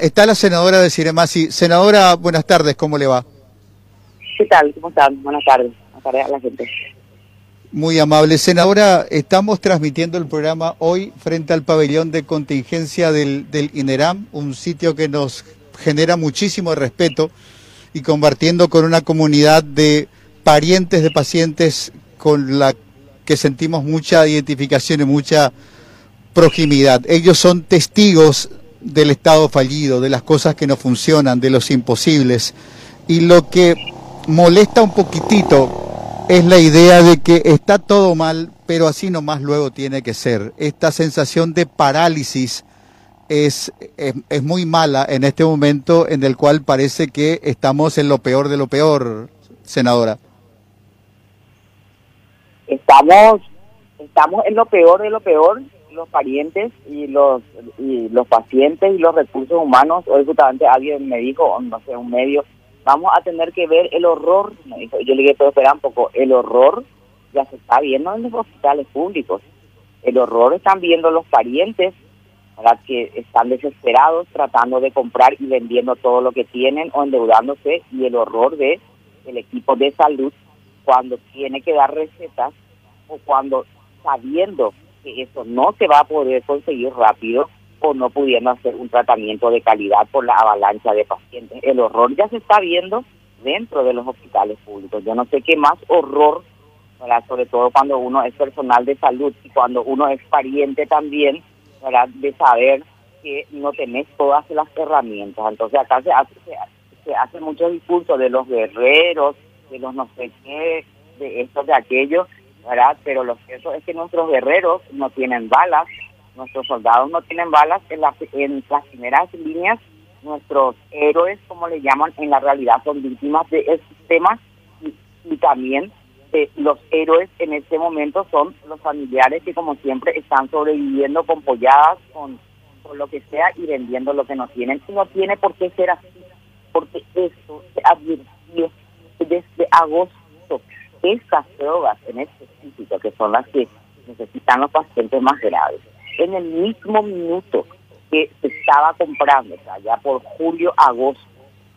Está la senadora de Ciremasi. Senadora, buenas tardes, ¿cómo le va? ¿Qué tal? ¿Cómo están? Buenas tardes. Buenas tardes a la gente. Muy amable. Senadora, estamos transmitiendo el programa hoy frente al pabellón de contingencia del, del INERAM, un sitio que nos genera muchísimo respeto y compartiendo con una comunidad de parientes de pacientes con la que sentimos mucha identificación y mucha proximidad. Ellos son testigos del Estado fallido, de las cosas que no funcionan, de los imposibles. Y lo que molesta un poquitito es la idea de que está todo mal, pero así nomás luego tiene que ser. Esta sensación de parálisis es, es, es, muy mala en este momento en el cual parece que estamos en lo peor de lo peor, senadora. Estamos, estamos en lo peor de lo peor los parientes y los y los pacientes y los recursos humanos, hoy justamente alguien me dijo, no sé, un medio, vamos a tener que ver el horror, yo le dije, pero espera un poco, el horror ya se está viendo en los hospitales públicos, el horror están viendo los parientes, que están desesperados tratando de comprar y vendiendo todo lo que tienen o endeudándose, y el horror de el equipo de salud cuando tiene que dar recetas o cuando sabiendo que eso no se va a poder conseguir rápido o no pudiendo hacer un tratamiento de calidad por la avalancha de pacientes. El horror ya se está viendo dentro de los hospitales públicos. Yo no sé qué más horror, sobre todo cuando uno es personal de salud y cuando uno es pariente también, ¿verdad? de saber que no tenés todas las herramientas. Entonces acá se hace, se, hace mucho discurso de los guerreros, de los no sé qué, de esto, de aquello, Pero lo cierto es que nuestros guerreros no tienen balas, nuestros soldados no tienen balas, en, la, en las primeras líneas nuestros héroes, como le llaman, en la realidad son víctimas del sistema y, y también eh, los héroes en este momento son los familiares que como siempre están sobreviviendo con polladas, con, con lo que sea y vendiendo lo que no tienen. Y no tiene por qué ser así, porque esto se advirtió desde agosto estas drogas en específico, que son las que necesitan los pacientes más graves, en el mismo minuto que se estaba comprando, o sea, ya por julio, agosto,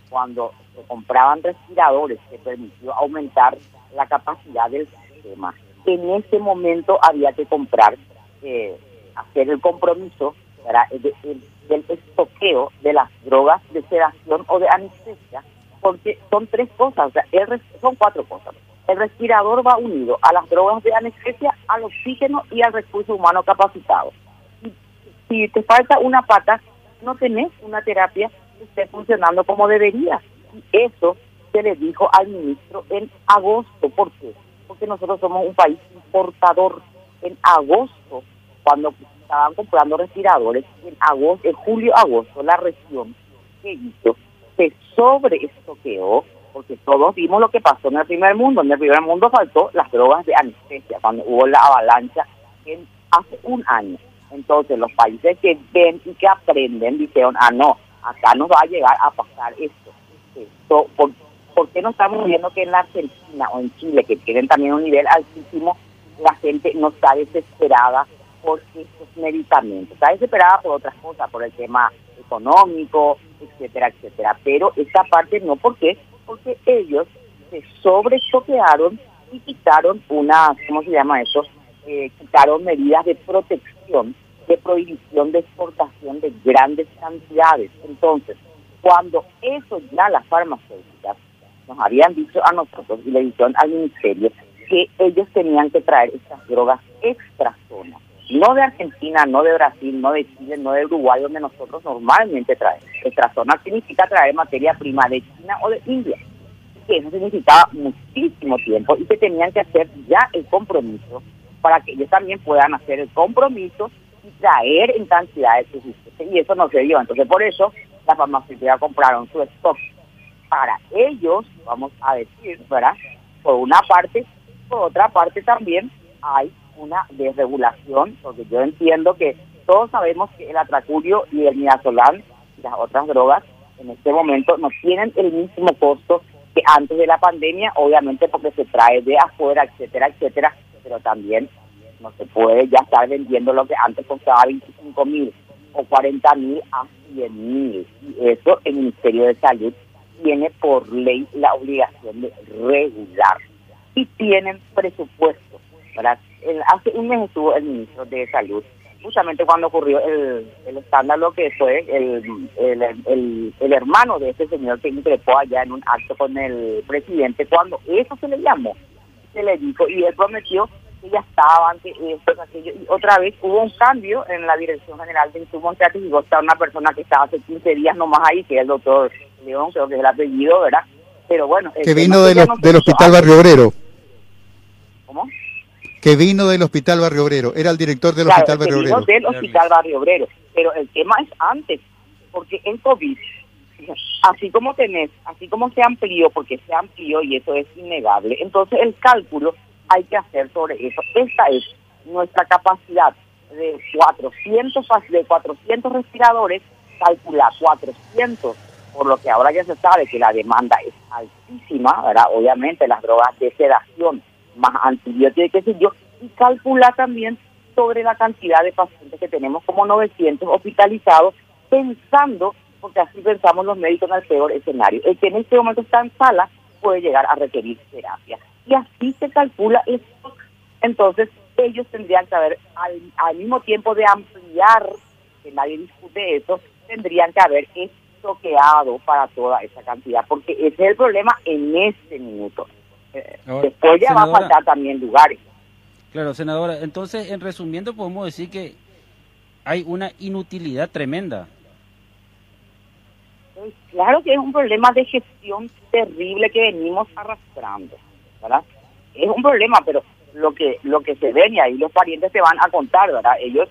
cuando se compraban respiradores que permitió aumentar la capacidad del sistema, en ese momento había que comprar, eh, hacer el compromiso para el, del estoqueo de las drogas de sedación o de anestesia, porque son tres cosas, o sea, son cuatro cosas el respirador va unido a las drogas de anestesia, al oxígeno y al recurso humano capacitado. Si te falta una pata, no tenés una terapia que esté funcionando como debería. Y eso se le dijo al ministro en agosto. ¿Por qué? Porque nosotros somos un país importador. En agosto, cuando estaban comprando respiradores, en agosto, en julio-agosto, la región que hizo se sobreestoqueó porque todos vimos lo que pasó en el primer mundo. En el primer mundo faltó las drogas de anestesia, cuando hubo la avalancha en, hace un año. Entonces los países que ven y que aprenden dijeron, ah, no, acá nos va a llegar a pasar esto. esto ¿por, ¿Por qué no estamos viendo que en la Argentina o en Chile, que tienen también un nivel altísimo, la gente no está desesperada por estos medicamentos? Está desesperada por otras cosas, por el tema económico, etcétera, etcétera. Pero esta parte no, porque porque ellos se sobrechoquearon y quitaron una, ¿cómo se llama eso? Eh, quitaron medidas de protección, de prohibición de exportación de grandes cantidades. Entonces, cuando eso ya las farmacéuticas nos habían dicho a nosotros y le dijeron al ministerio que ellos tenían que traer estas drogas extra zona, no de Argentina, no de Brasil, no de Chile, no de Uruguay, donde nosotros normalmente traemos. Extra zona significa traer materia prima de China o de India que eso significaba muchísimo tiempo y que tenían que hacer ya el compromiso para que ellos también puedan hacer el compromiso y traer en cantidades suficientes. Y eso no se dio. Entonces, por eso, las farmacéuticas compraron su stock para ellos, vamos a decir, ¿verdad? Por una parte, por otra parte también hay una desregulación, porque yo entiendo que todos sabemos que el atracurio y el midazolam y las otras drogas en este momento no tienen el mismo costo que antes de la pandemia, obviamente porque se trae de afuera, etcétera, etcétera, pero también no se puede ya estar vendiendo lo que antes costaba 25 mil o 40 mil a 100 mil. Y eso el Ministerio de Salud tiene por ley la obligación de regular. Y tienen presupuesto. ¿verdad? Hace un mes estuvo el ministro de Salud, justamente cuando ocurrió el, escándalo que fue el, el, el, hermano de este señor que increpó allá en un acto con el presidente, cuando eso se le llamó, se le dijo, y él prometió que ya estaba ante esto, aquello, y otra vez hubo un cambio en la Dirección General de Insumos Estratégicos, está una persona que estaba hace 15 días nomás ahí, que es el doctor León, creo que es el apellido, ¿verdad? Pero bueno... Que vino del Hospital Barrio Obrero. ¿Cómo? Que vino del Hospital Barrio Obrero, era el director del Hospital Barrio Obrero. Vino del Hospital Barrio Obrero, pero el tema es antes, porque en COVID así como tenés, así como se amplió, porque se amplió y eso es innegable, entonces el cálculo hay que hacer sobre eso. Esta es nuestra capacidad de 400, de 400 respiradores, calcula 400, por lo que ahora ya se sabe que la demanda es altísima, ¿verdad? Obviamente las drogas de sedación, más antibióticos qué sé yo, y calcula también sobre la cantidad de pacientes que tenemos como 900 hospitalizados, pensando, porque así pensamos los médicos en el peor escenario, el que en este momento está en sala puede llegar a requerir terapia y así se calcula esto. Entonces, ellos tendrían que haber, al, mismo tiempo de ampliar, que nadie discute eso, tendrían que haber estoqueado para toda esa cantidad, porque ese es el problema en este minuto. Eh, después ya va a faltar también lugares. Claro, senadora, entonces, en resumiendo, podemos decir que hay una inutilidad tremenda. Claro que es un problema de gestión terrible que venimos arrastrando. ¿verdad? Es un problema, pero lo que lo que se ven y ahí los parientes te van a contar, ¿verdad? Ellos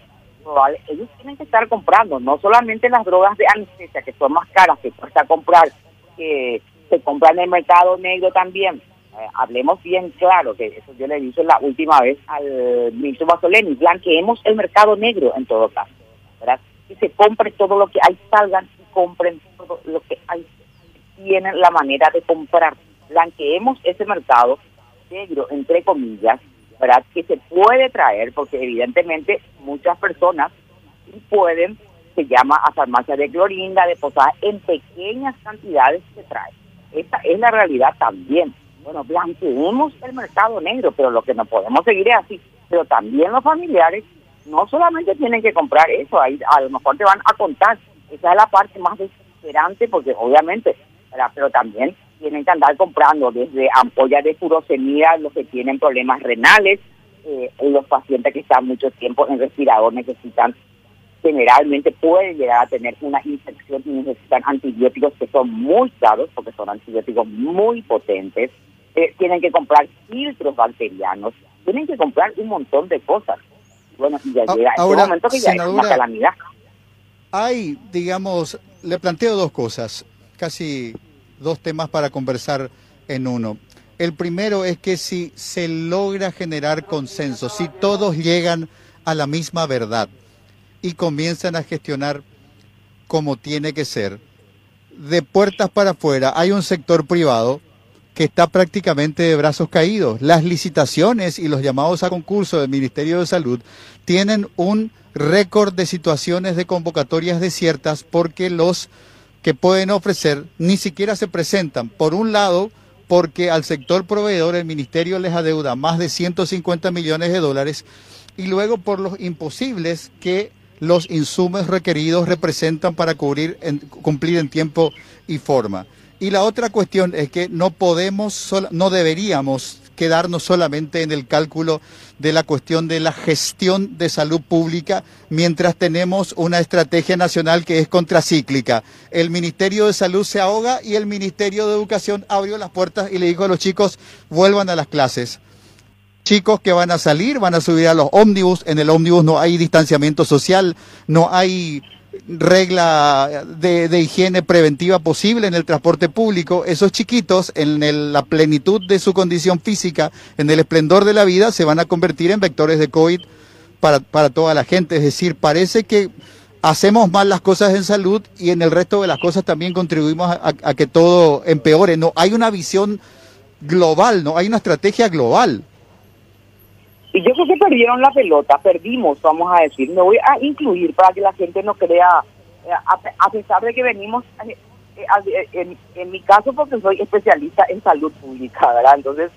ellos tienen que estar comprando no solamente las drogas de anestesia que son más caras que cuesta comprar, que se compran en el mercado negro también. Eh, hablemos bien claro, que eso yo le dije la última vez al ministro Basoleni, blanqueemos el mercado negro en todo caso, ¿verdad? Que se compre todo lo que hay, salgan y compren todo lo que hay, tienen la manera de comprar blanqueemos ese mercado negro, entre comillas, ¿verdad? Que se puede traer, porque evidentemente muchas personas pueden, se llama a farmacia de clorinda, de posada, en pequeñas cantidades se trae. Esta es la realidad también. Bueno, blanqueemos el mercado negro, pero lo que no podemos seguir es así. Pero también los familiares no solamente tienen que comprar eso, ahí a lo mejor te van a contar. Esa es la parte más desesperante, porque obviamente, pero también tienen que andar comprando desde ampollas de furosemida, los que tienen problemas renales, eh, los pacientes que están mucho tiempo en respirador necesitan, generalmente pueden llegar a tener una infección y necesitan antibióticos que son muy caros, porque son antibióticos muy potentes, eh, tienen que comprar filtros bacterianos, tienen que comprar un montón de cosas. Bueno, y ya llega este momento que ya es una calamidad. Hay, digamos, le planteo dos cosas, casi dos temas para conversar en uno. El primero es que si se logra generar consenso, si todos llegan a la misma verdad y comienzan a gestionar como tiene que ser, de puertas para afuera hay un sector privado que está prácticamente de brazos caídos. Las licitaciones y los llamados a concurso del Ministerio de Salud tienen un récord de situaciones de convocatorias desiertas porque los que pueden ofrecer ni siquiera se presentan. Por un lado, porque al sector proveedor el ministerio les adeuda más de 150 millones de dólares y luego por los imposibles que los insumos requeridos representan para cubrir cumplir en tiempo y forma. Y la otra cuestión es que no podemos, no deberíamos quedarnos solamente en el cálculo de la cuestión de la gestión de salud pública mientras tenemos una estrategia nacional que es contracíclica. El Ministerio de Salud se ahoga y el Ministerio de Educación abrió las puertas y le dijo a los chicos vuelvan a las clases. Chicos que van a salir, van a subir a los ómnibus, en el ómnibus no hay distanciamiento social, no hay regla de, higiene preventiva posible en el transporte público, esos chiquitos en la plenitud de su condición física, en el esplendor de la vida, se van a convertir en vectores de COVID para, para toda la gente. Es decir, parece que hacemos mal las cosas en salud y en el resto de las cosas también contribuimos a, a que todo empeore. No hay una visión global, no hay una estrategia global. Y yo creo que perdieron la pelota, perdimos, vamos a decir. Me voy a incluir para que la gente no crea, eh, a, pesar de que venimos, eh, eh, en, en, mi caso porque soy especialista en salud pública, ¿verdad? Entonces,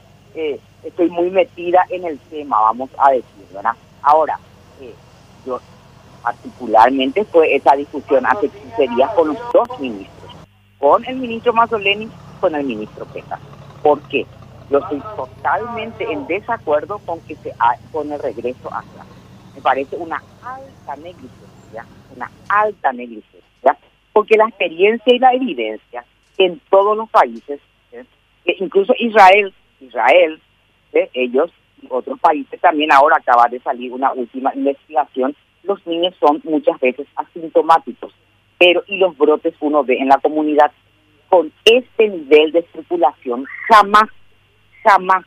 estoy muy metida en el tema, vamos a decir, ¿verdad? Ahora, yo particularmente fue esa discusión hace 15 días con los dos ministros, con el ministro Mazzoleni y con el ministro Peta. ¿Por qué? Yo estoy totalmente en desacuerdo con que se con el regreso atrás. Me parece una alta negligencia, una alta negligencia, porque la experiencia y la evidencia en todos los países, incluso Israel, Israel, ellos y otros países también ahora acaba de salir una última investigación, los niños son muchas veces asintomáticos, pero y los brotes uno ve en la comunidad. Con este nivel de circulación jamás jamás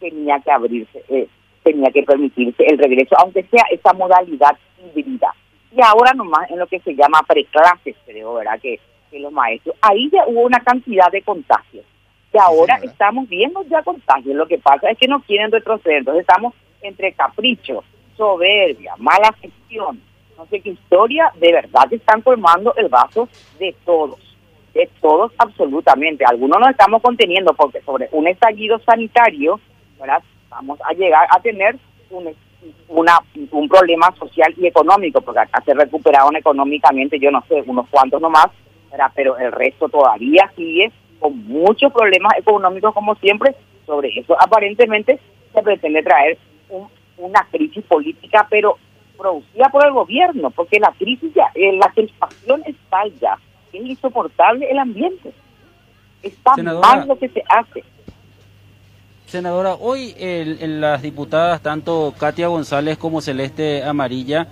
tenía que abrirse, eh, tenía que permitirse el regreso, aunque sea esa modalidad híbrida. Y ahora nomás en lo que se llama preclases, creo, ¿verdad? Que, que los maestros, ahí ya hubo una cantidad de contagios. Y ahora estamos viendo ya contagios. Lo que pasa es que no quieren retroceder. Entonces estamos entre capricho, soberbia, mala gestión, no sé qué historia, de verdad están formando el vaso de todos todos absolutamente. Algunos nos estamos conteniendo porque sobre un estallido sanitario. Vamos a llegar a tener un, un problema social y económico, porque acá se recuperaron económicamente, yo no sé, unos cuantos nomás, ¿verdad? pero el resto todavía sigue con muchos problemas económicos como siempre. Sobre eso aparentemente se pretende traer una crisis política, pero producida por el gobierno, porque la crisis ya, eh, la crispación está ya es insoportable el ambiente. Está mal lo que se hace. Senadora, hoy el, las diputadas, tanto Katia González como Celeste Amarilla,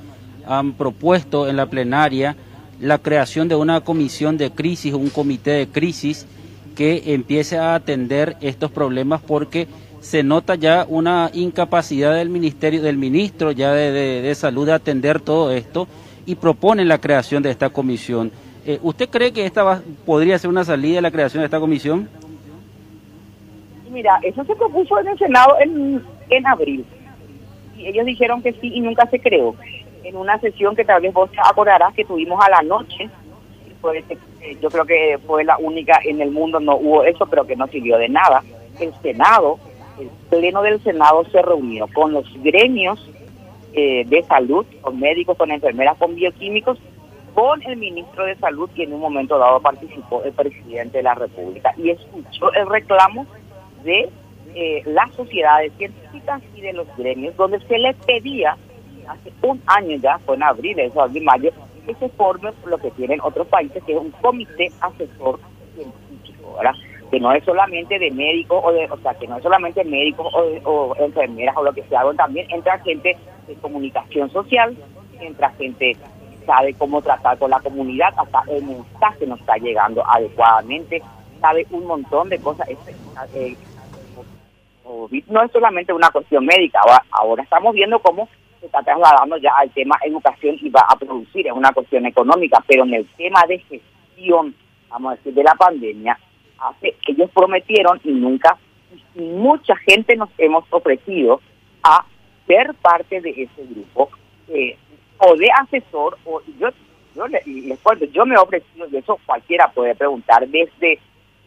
han propuesto en la plenaria la creación de una comisión de crisis, un comité de crisis que empiece a atender estos problemas porque se nota ya una incapacidad del ministerio, del ministro ya de, de salud de atender todo esto y proponen la creación de esta comisión. Eh, ¿Usted cree que esta podría ser una salida de la creación de esta comisión? Mira, eso se propuso en el Senado en, en abril. Y ellos dijeron que sí y nunca se creó. En una sesión que tal vez vos acordarás que tuvimos a la noche, eh, yo creo que fue la única en el mundo, no hubo eso, pero que no sirvió de nada. El Senado, el Pleno del Senado se reunió con los gremios eh, de salud, con médicos, con enfermeras, con bioquímicos con el ministro de Salud y en un momento dado participó el presidente de la República y escuchó el reclamo de eh, las sociedades científicas y de los gremios, donde se les pedía hace un año ya, fue en abril, eso abril, mayo, que se forme lo que tienen otros países, que es un comité asesor científico, ¿verdad? Que no es solamente de médicos, o, de, o sea, que no es solamente médicos o, o enfermeras o lo que sea, también entra gente de comunicación social, entra gente sabe cómo tratar con la comunidad, hasta el mensaje no está llegando adecuadamente, sabe un montón de cosas. Eh, no es solamente una cuestión médica, ahora, estamos viendo cómo se está trasladando ya al tema educación y va a producir, es una cuestión económica, pero en el tema de gestión, vamos a decir, de la pandemia, hace, ellos prometieron y nunca, y mucha gente nos hemos ofrecido a ser parte de ese grupo. Eh, o de asesor, o yo, yo les, cuento, yo me he ofrecido, y eso cualquiera puede preguntar, desde,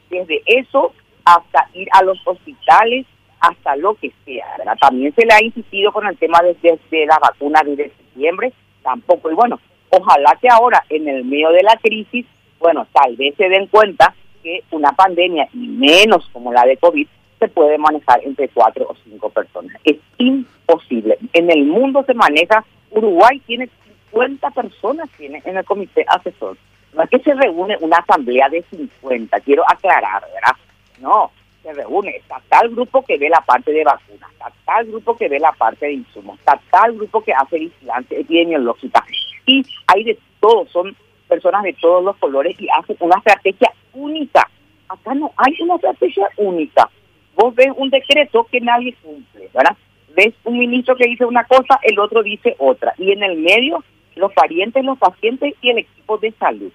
desde eso hasta ir a los hospitales, hasta lo que sea. También se le ha insistido con el tema desde de la vacuna desde septiembre, tampoco, y bueno, ojalá que ahora, en el medio de la crisis, bueno, tal vez se den cuenta que una pandemia, y menos como la de COVID, se puede manejar entre cuatro o cinco personas. Es imposible. En el mundo se maneja Uruguay tiene 50 personas tiene en el comité asesor. No es que se reúne una asamblea de 50, quiero aclarar, ¿verdad? No, se reúne, está tal grupo que ve la parte de vacunas, está tal grupo que ve la parte de insumos, está tal grupo que hace vigilancia epidemiológica. Y hay de todos, son personas de todos los colores y hacen una estrategia única. Acá no hay una estrategia única. Vos ves un decreto que nadie cumple, ¿verdad? Ves un ministro que dice una cosa, el otro dice otra. Y en el medio, los parientes, los pacientes y el equipo de salud.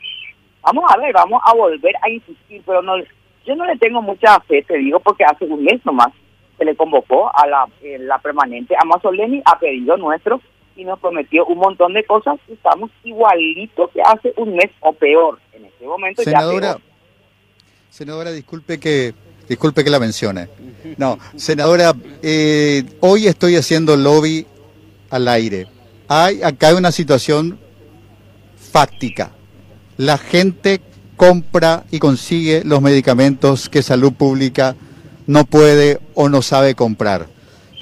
Vamos a ver, vamos a volver a insistir, pero no, yo no le tengo mucha fe, te digo, porque hace un mes nomás se le convocó a la, eh, la permanente Amazoleni a pedido nuestro y nos prometió un montón de cosas y estamos igualitos que hace un mes o peor. En este momento senadora, ya peor. Senadora, disculpe que, disculpe que la mencione. No, senadora, eh, hoy estoy haciendo lobby al aire. Hay acá una situación fáctica. La gente compra y consigue los medicamentos que salud pública no puede o no sabe comprar.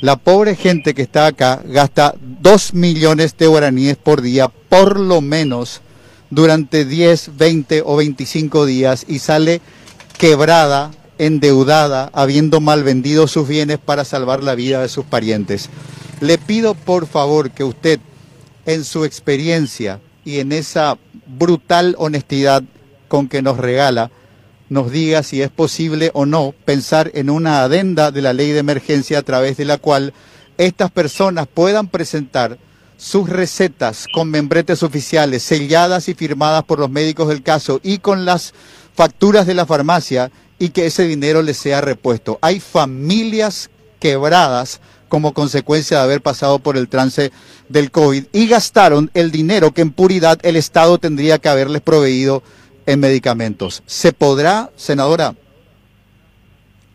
La pobre gente que está acá gasta 2 millones de guaraníes por día, por lo menos, durante 10, 20 o 25 días y sale quebrada, endeudada, habiendo mal vendido sus bienes para salvar la vida de sus parientes. Le pido por favor que usted, en su experiencia y en esa brutal honestidad con que nos regala, nos diga si es posible o no pensar en una adenda de la ley de emergencia a través de la cual estas personas puedan presentar sus recetas con membretes oficiales selladas y firmadas por los médicos del caso y con las facturas de la farmacia y que ese dinero les sea repuesto. Hay familias quebradas como consecuencia de haber pasado por el trance del COVID y gastaron el dinero que en puridad el Estado tendría que haberles proveído en medicamentos. ¿Se podrá, senadora?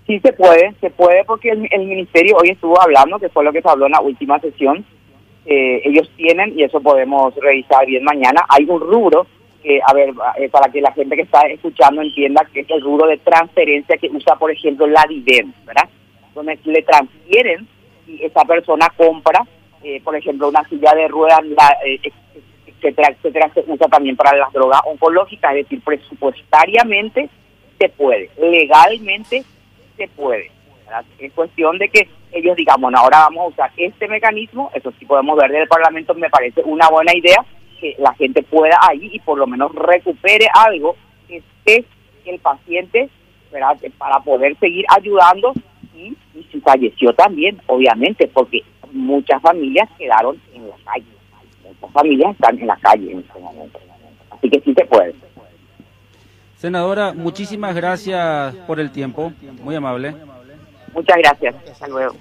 Sí se puede, se puede porque el, ministerio hoy estuvo hablando, que fue lo que se habló en la última sesión, eh, ellos tienen, y eso podemos revisar bien mañana, hay un rubro, que, a ver, eh, para que la gente que está escuchando entienda que es el rubro de transferencia que usa, por ejemplo, la DIVEN, ¿verdad? Donde le transfieren y esa persona compra, eh, por ejemplo, una silla de ruedas, la, eh, etcétera, etcétera, se usa también para las drogas oncológicas, es decir, presupuestariamente se puede, legalmente se puede. Es cuestión de que ellos digan, bueno, ahora vamos a usar este mecanismo, eso sí podemos ver del Parlamento, me parece una buena idea, que la gente pueda ahí y por lo menos recupere algo que esté el paciente ¿verdad? para poder seguir ayudando y, y si falleció también, obviamente, porque muchas familias quedaron en la calle muchas familias están en la calle en este momento. Así que sí se puede. Senadora, muchísimas gracias por el tiempo, muy amable. Muchas gracias, hasta luego.